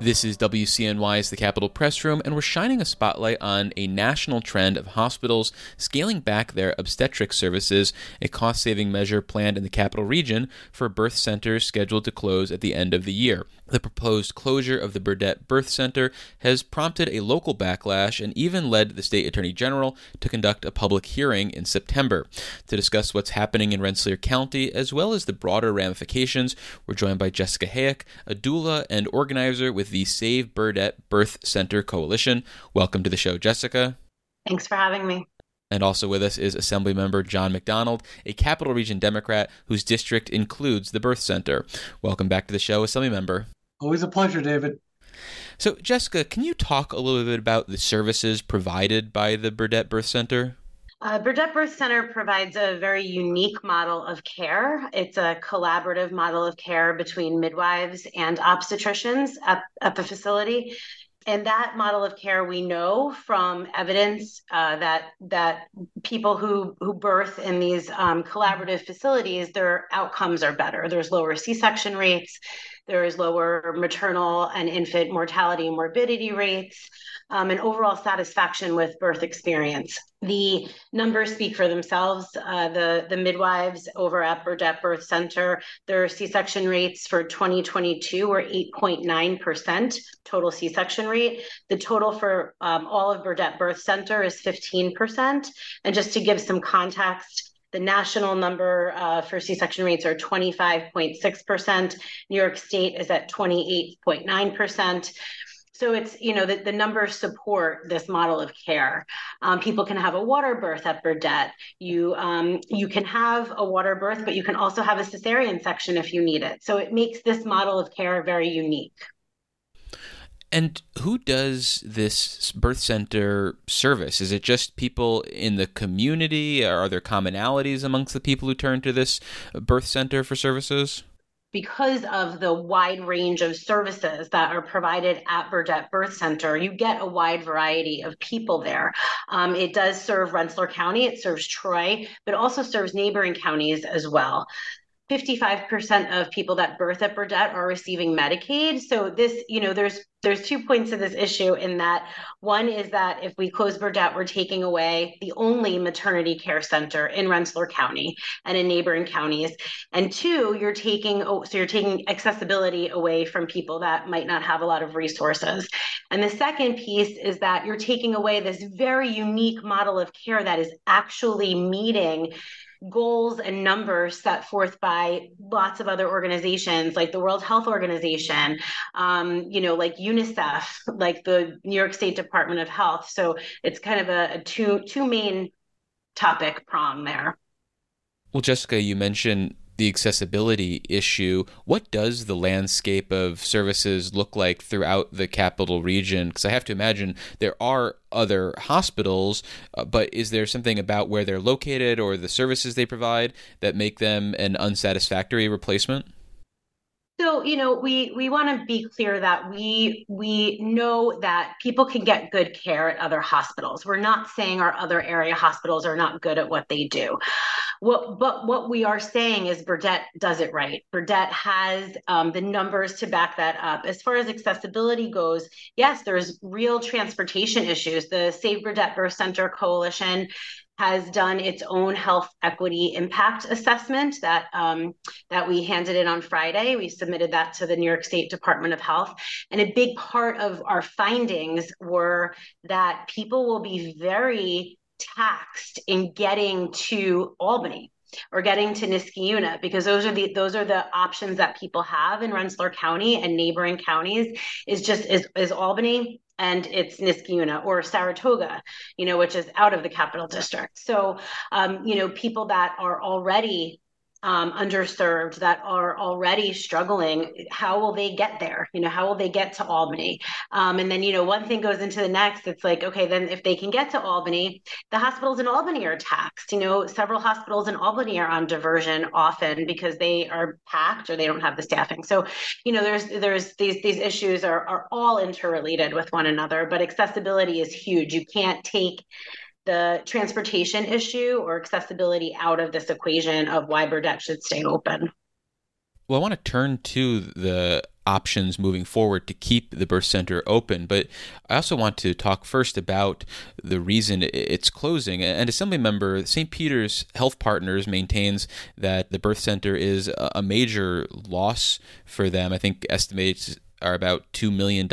This is WCNY's The Capitol Press Room, and we're shining a spotlight on a national trend of hospitals scaling back their obstetric services, a cost saving measure planned in the capital region for birth centers scheduled to close at the end of the year. The proposed closure of the Burdett Birth Center has prompted a local backlash and even led the state attorney general to conduct a public hearing in September. To discuss what's happening in Rensselaer County, as well as the broader ramifications, we're joined by Jessica Hayek, a doula and organizer with the Save Burdett Birth Center Coalition. Welcome to the show, Jessica. Thanks for having me. And also with us is Assemblymember John McDonald, a Capital Region Democrat whose district includes the birth center. Welcome back to the show, Assemblymember. Always a pleasure, David. So, Jessica, can you talk a little bit about the services provided by the Burdett Birth Center? Uh, Burdett Birth Center provides a very unique model of care. It's a collaborative model of care between midwives and obstetricians at, at the facility. And that model of care, we know from evidence uh, that that people who who birth in these um, collaborative facilities, their outcomes are better. There's lower C-section rates there is lower maternal and infant mortality and morbidity rates, um, and overall satisfaction with birth experience. The numbers speak for themselves. Uh, the, the midwives over at Burdett Birth Center, their C section rates for 2022 were 8.9% total C section rate. The total for um, all of Burdett Birth Center is 15%. And just to give some context, the national number uh, for C-section rates are 25.6%. New York State is at 28.9%. So it's, you know, the, the numbers support this model of care. Um, people can have a water birth at Burdett. You, um, you can have a water birth, but you can also have a cesarean section if you need it. So it makes this model of care very unique. And who does this birth center service? Is it just people in the community? Are there commonalities amongst the people who turn to this birth center for services? Because of the wide range of services that are provided at Burdett Birth Center, you get a wide variety of people there. Um, it does serve Rensselaer County, it serves Troy, but also serves neighboring counties as well. 55% of people that birth at Burdett are receiving Medicaid. So this, you know, there's there's two points to this issue in that one is that if we close Burdett, we're taking away the only maternity care center in Rensselaer County and in neighboring counties. And two, you're taking oh, so you're taking accessibility away from people that might not have a lot of resources. And the second piece is that you're taking away this very unique model of care that is actually meeting goals and numbers set forth by lots of other organizations like the World Health Organization, um, you know, like UNICEF, like the New York State Department of Health. So it's kind of a, a two two main topic prong there. Well, Jessica, you mentioned the accessibility issue, what does the landscape of services look like throughout the capital region? Because I have to imagine there are other hospitals, uh, but is there something about where they're located or the services they provide that make them an unsatisfactory replacement? So, you know, we we want to be clear that we we know that people can get good care at other hospitals. We're not saying our other area hospitals are not good at what they do. What, but what we are saying is Burdett does it right. Burdett has um, the numbers to back that up. As far as accessibility goes, yes, there's real transportation issues. The Save Burdett Birth Center Coalition has done its own health equity impact assessment that um, that we handed in on Friday. We submitted that to the New York State Department of Health, and a big part of our findings were that people will be very taxed in getting to Albany or getting to Niskayuna because those are the those are the options that people have in Rensselaer County and neighboring counties is just is, is Albany and it's Niskayuna or Saratoga, you know, which is out of the capital district. So, um, you know, people that are already um, underserved that are already struggling how will they get there? You know how will they get to albany? Um, and then you know one thing goes into the next it's like okay then if they can get to albany the hospitals in albany are taxed. You know several hospitals in albany are on diversion often because they are packed or they don't have the staffing. So you know there's there's these these issues are, are all interrelated with one another but accessibility is huge. You can't take the transportation issue or accessibility out of this equation of why Burdett should stay open. Well, I want to turn to the options moving forward to keep the birth center open. But I also want to talk first about the reason it's closing. An Assembly member, St. Peter's Health Partners, maintains that the birth center is a major loss for them. I think estimates are about $2 million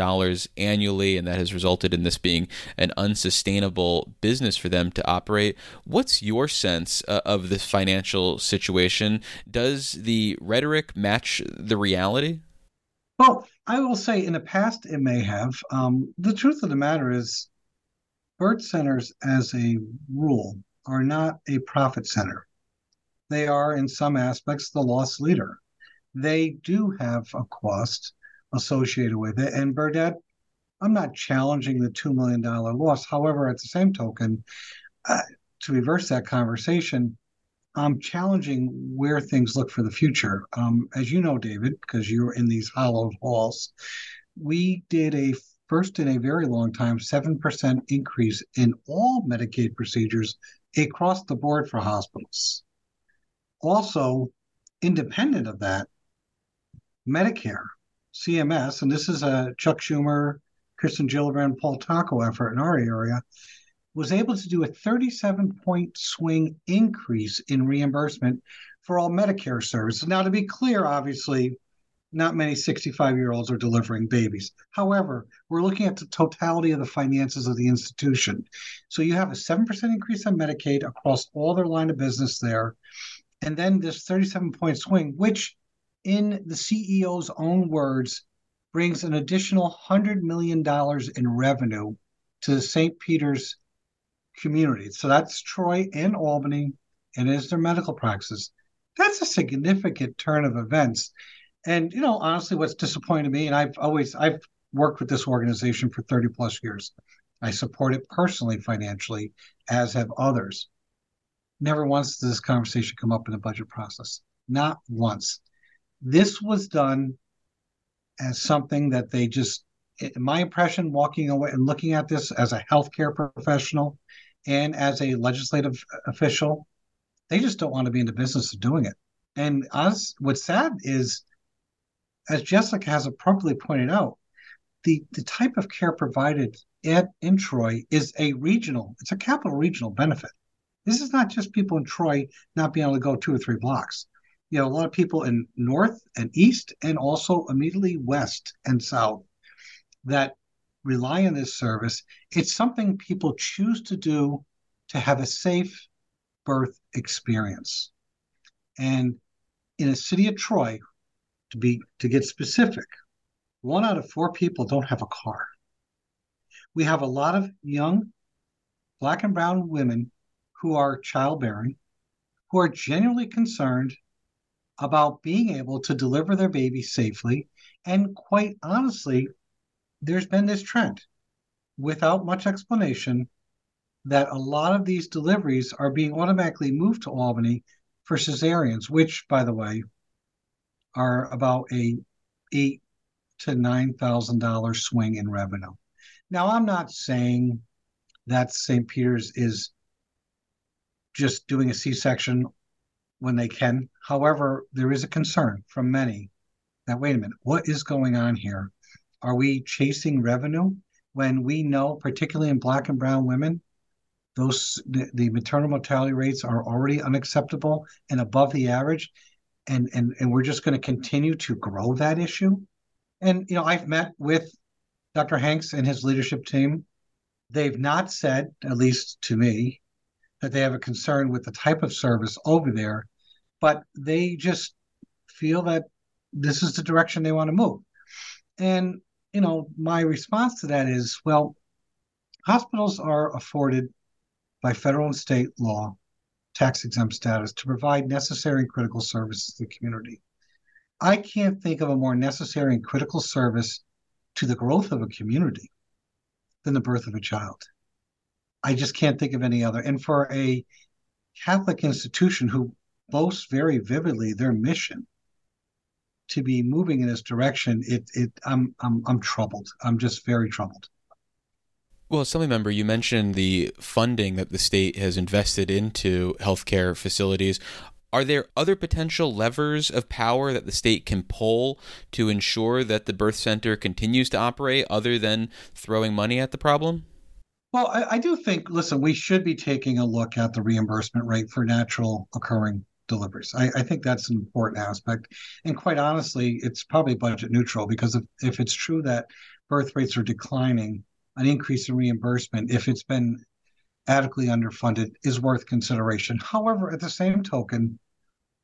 annually, and that has resulted in this being an unsustainable business for them to operate. What's your sense uh, of this financial situation? Does the rhetoric match the reality? Well, I will say in the past it may have. Um, the truth of the matter is, birth centers, as a rule, are not a profit center. They are, in some aspects, the loss leader. They do have a cost associated with it. And Burdett, I'm not challenging the $2 million loss. However, at the same token, uh, to reverse that conversation, I'm challenging where things look for the future. Um, as you know, David, because you're in these hollowed halls, we did a first in a very long time 7% increase in all Medicaid procedures across the board for hospitals. Also, independent of that, Medicare CMS, and this is a Chuck Schumer, Kirsten Gillibrand, Paul Tonko effort in our area, was able to do a 37 point swing increase in reimbursement for all Medicare services. Now, to be clear, obviously, not many 65 year olds are delivering babies. However, we're looking at the totality of the finances of the institution. So you have a 7% increase on Medicaid across all their line of business there. And then this 37 point swing, which in the CEO's own words, brings an additional $100 million in revenue to the St. Peter's community. So that's Troy and Albany, and is their medical practice. That's a significant turn of events. And you know, honestly, what's disappointed me, and I've always I've worked with this organization for 30 plus years. I support it personally, financially, as have others. Never once does this conversation come up in the budget process. Not once. This was done as something that they just, my impression walking away and looking at this as a healthcare professional and as a legislative official, they just don't want to be in the business of doing it. And us, what's sad is, as Jessica has appropriately pointed out, the, the type of care provided at in Troy is a regional, it's a capital regional benefit. This is not just people in Troy not being able to go two or three blocks you know, a lot of people in north and east and also immediately west and south that rely on this service. It's something people choose to do to have a safe birth experience. And in a city of Troy, to be to get specific, one out of four people don't have a car. We have a lot of young black and brown women who are childbearing, who are genuinely concerned about being able to deliver their baby safely. And quite honestly, there's been this trend without much explanation that a lot of these deliveries are being automatically moved to Albany for cesareans, which, by the way, are about a eight to nine thousand dollar swing in revenue. Now, I'm not saying that St. Peter's is just doing a C-section when they can. However, there is a concern from many that wait a minute, what is going on here? Are we chasing revenue when we know, particularly in black and brown women, those the, the maternal mortality rates are already unacceptable and above the average, and and and we're just going to continue to grow that issue. And you know, I've met with Dr. Hanks and his leadership team. They've not said, at least to me, that they have a concern with the type of service over there but they just feel that this is the direction they want to move. And, you know, my response to that is well, hospitals are afforded by federal and state law tax exempt status to provide necessary and critical services to the community. I can't think of a more necessary and critical service to the growth of a community than the birth of a child. I just can't think of any other. And for a Catholic institution who boasts very vividly their mission to be moving in this direction, it it I'm I'm I'm troubled. I'm just very troubled. Well, Assembly member, you mentioned the funding that the state has invested into healthcare facilities. are there other potential levers of power that the state can pull to ensure that the birth center continues to operate other than throwing money at the problem? Well, I, I do think, listen, we should be taking a look at the reimbursement rate for natural occurring deliveries. I, I, think that's an important aspect. And quite honestly, it's probably budget neutral because if, if it's true that birth rates are declining, an increase in reimbursement, if it's been adequately underfunded, is worth consideration. However, at the same token,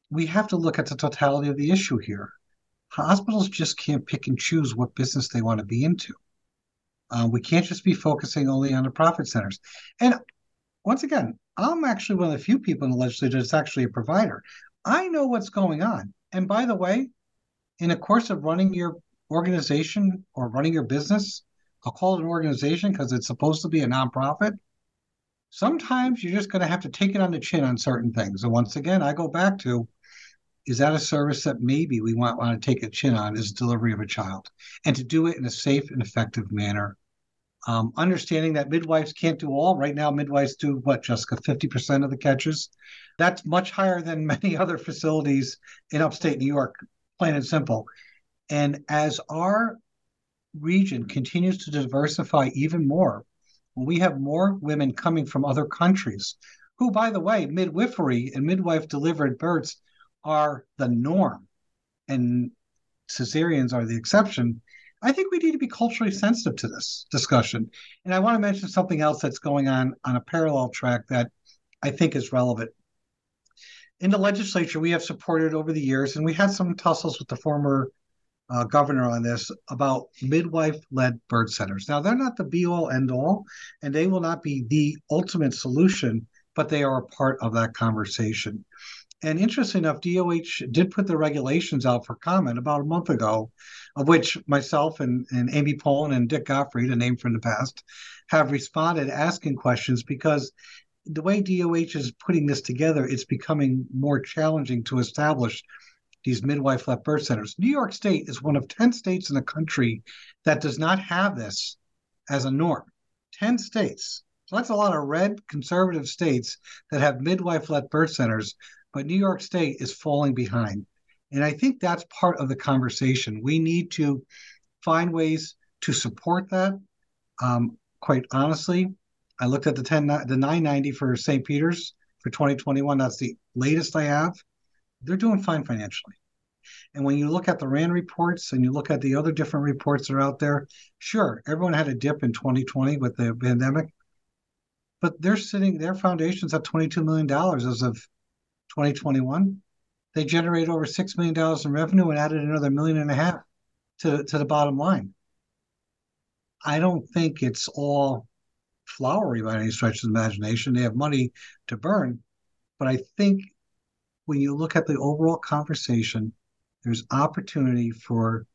we have to look at the totality of the issue here. Hospitals just can't pick and choose what business they want to be into. Uh, we can't just be focusing only on the profit centers. And once again, I'm actually one of the few people in the legislature that's actually a provider. I know what's going on. And by the way, in the course of running your organization or running your business, I'll call it an organization because it's supposed to be a nonprofit. Sometimes you're just going to have to take it on the chin on certain things. And once again, I go back to is that a service that maybe we want, want to take a chin on is delivery of a child and to do it in a safe and effective manner um, understanding that midwives can't do all right now midwives do what jessica 50% of the catches? That's much higher than many other facilities in upstate new york plain and simple. And as our region continues to diversify even more we have more women coming from other countries who by the way midwifery and midwife delivered births are the norm. And cesareans are the exception, I think we need to be culturally sensitive to this discussion. And I want to mention something else that's going on on a parallel track that I think is relevant. In the legislature, we have supported over the years, and we had some tussles with the former uh, governor on this about midwife led birth centers. Now, they're not the be all end all, and they will not be the ultimate solution, but they are a part of that conversation. And interesting enough, DOH did put the regulations out for comment about a month ago, of which myself and, and Amy Paulin and Dick Gottfried, a name from the past, have responded asking questions because the way DOH is putting this together, it's becoming more challenging to establish these midwife led birth centers. New York State is one of 10 states in the country that does not have this as a norm. 10 states. So that's a lot of red conservative states that have midwife led birth centers but New York State is falling behind. And I think that's part of the conversation. We need to find ways to support that. Um, quite honestly, I looked at the 10 the 990 for St. Peter's for 2021. That's the latest I have. They're doing fine financially. And when you look at the RAND reports and you look at the other different reports that are out there, sure, everyone had a dip in 2020 with the pandemic, but they're sitting, their foundation's at $22 million as of 2021, they generated over $6 million in revenue and added another million and a half to, to the bottom line. I don't think it's all flowery by any stretch of the imagination. They have money to burn. But I think when you look at the overall conversation, there's opportunity for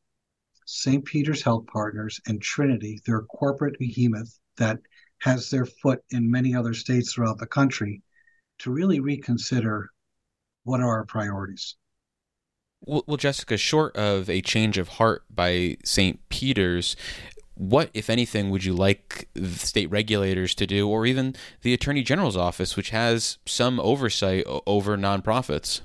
St. Peter's Health Partners and Trinity, their corporate behemoth that has their foot in many other states throughout the country, to really reconsider what are our priorities? Well, well, Jessica, short of a change of heart by St. Peter's, what, if anything, would you like state regulators to do, or even the Attorney General's office, which has some oversight over nonprofits?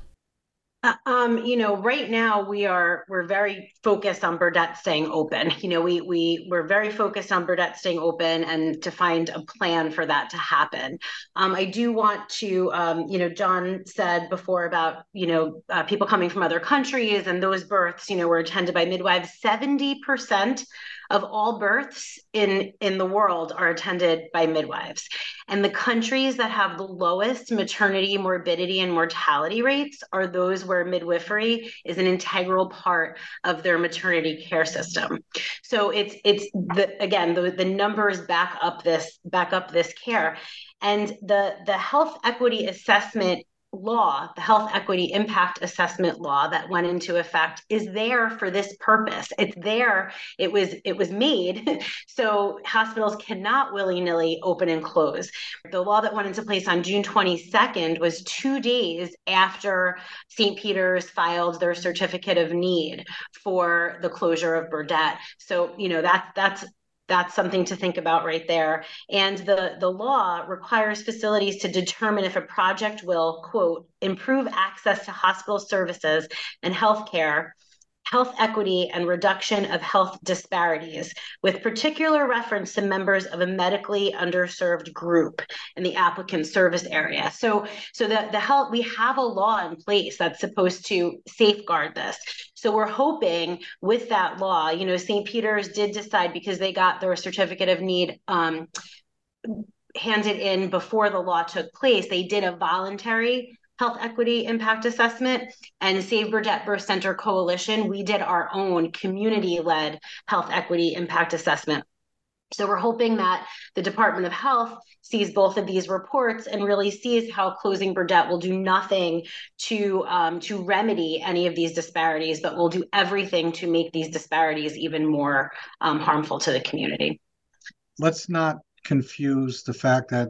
Uh, um, you know, right now we are we're very focused on Burdett staying open. You know, we we we're very focused on Burdett staying open and to find a plan for that to happen. Um, I do want to, um, you know, John said before about you know uh, people coming from other countries and those births, you know, were attended by midwives. Seventy percent of all births in in the world are attended by midwives. And the countries that have the lowest maternity morbidity and mortality rates are those where midwifery is an integral part of their maternity care system. So it's it's the again the, the numbers back up this back up this care. And the the health equity assessment law, the health equity impact assessment law that went into effect is there for this purpose. It's there. It was it was made so hospitals cannot willy-nilly open and close. The law that went into place on June 22nd was 2 days after St. Peter's filed their certificate of need for the closure of Burdett. So, you know, that's that's that's something to think about right there. And the, the law requires facilities to determine if a project will, quote, improve access to hospital services and healthcare health equity and reduction of health disparities, with particular reference to members of a medically underserved group in the applicant service area. So, so the, the health, we have a law in place that's supposed to safeguard this. So we're hoping with that law, you know, St. Peter's did decide because they got their certificate of need um, handed in before the law took place, they did a voluntary health equity impact assessment and Save Burdett Birth Center Coalition, we did our own community led health equity impact assessment. So we're hoping that the Department of Health sees both of these reports and really sees how closing Burdett will do nothing to um, to remedy any of these disparities, but will do everything to make these disparities even more um, harmful to the community. Let's not confuse the fact that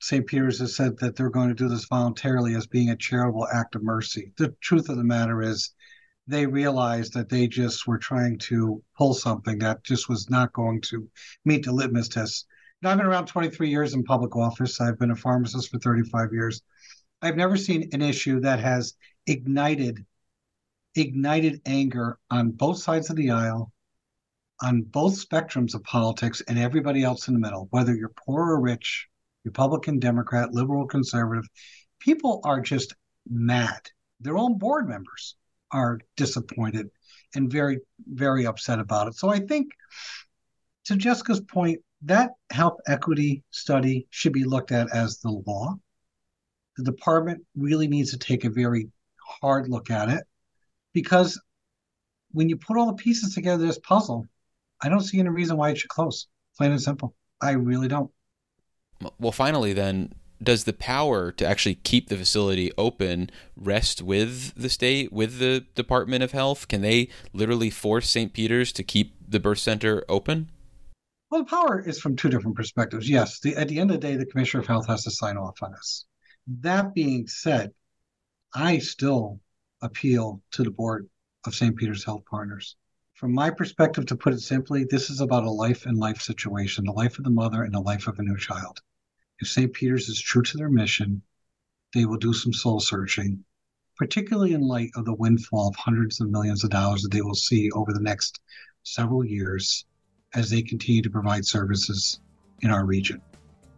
St. Peter's has said that they're going to do this voluntarily as being a charitable act of mercy. The truth of the matter is, they realized that they just were trying to pull something that just was not going to meet the litmus test. Now, I've been around 23 years in public office. I've been a pharmacist for 35 years. I've never seen an issue that has ignited ignited anger on both sides of the aisle, on both spectrums of politics, and everybody else in the middle, whether you're poor or rich, Republican, Democrat, liberal, conservative. People are just mad. Their own board members are disappointed and very, very upset about it. So I think, to Jessica's point, that health equity study should be looked at as the law. The department really needs to take a very hard look at it because when you put all the pieces together, this puzzle, I don't see any reason why it should close. Plain and simple. I really don't. Well, finally, then, does the power to actually keep the facility open rest with the state, with the Department of Health? Can they literally force St. Peter's to keep the birth center open? Well, the power is from two different perspectives. Yes, the, at the end of the day, the Commissioner of Health has to sign off on this. That being said, I still appeal to the board of St. Peter's Health Partners. From my perspective, to put it simply, this is about a life and life situation, the life of the mother and the life of a new child. If St. Peter's is true to their mission, they will do some soul searching, particularly in light of the windfall of hundreds of millions of dollars that they will see over the next several years as they continue to provide services in our region.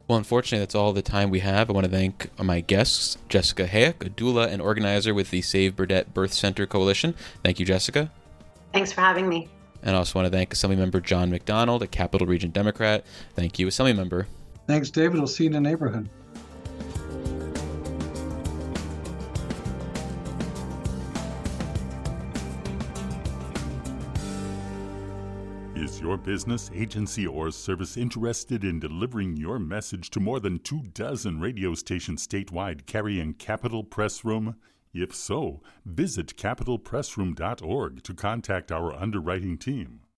Well, unfortunately, that's all the time we have. I want to thank my guests, Jessica Hayek, a doula and organizer with the Save Burdett Birth Center Coalition. Thank you, Jessica. Thanks for having me. And I also want to thank Assemblymember John McDonald, a Capital Region Democrat. Thank you, Assemblymember. Thanks, David. We'll see you in the neighborhood. Is your business, agency, or service interested in delivering your message to more than two dozen radio stations statewide carrying Capitol Press Room? If so, visit capitolpressroom.org to contact our underwriting team.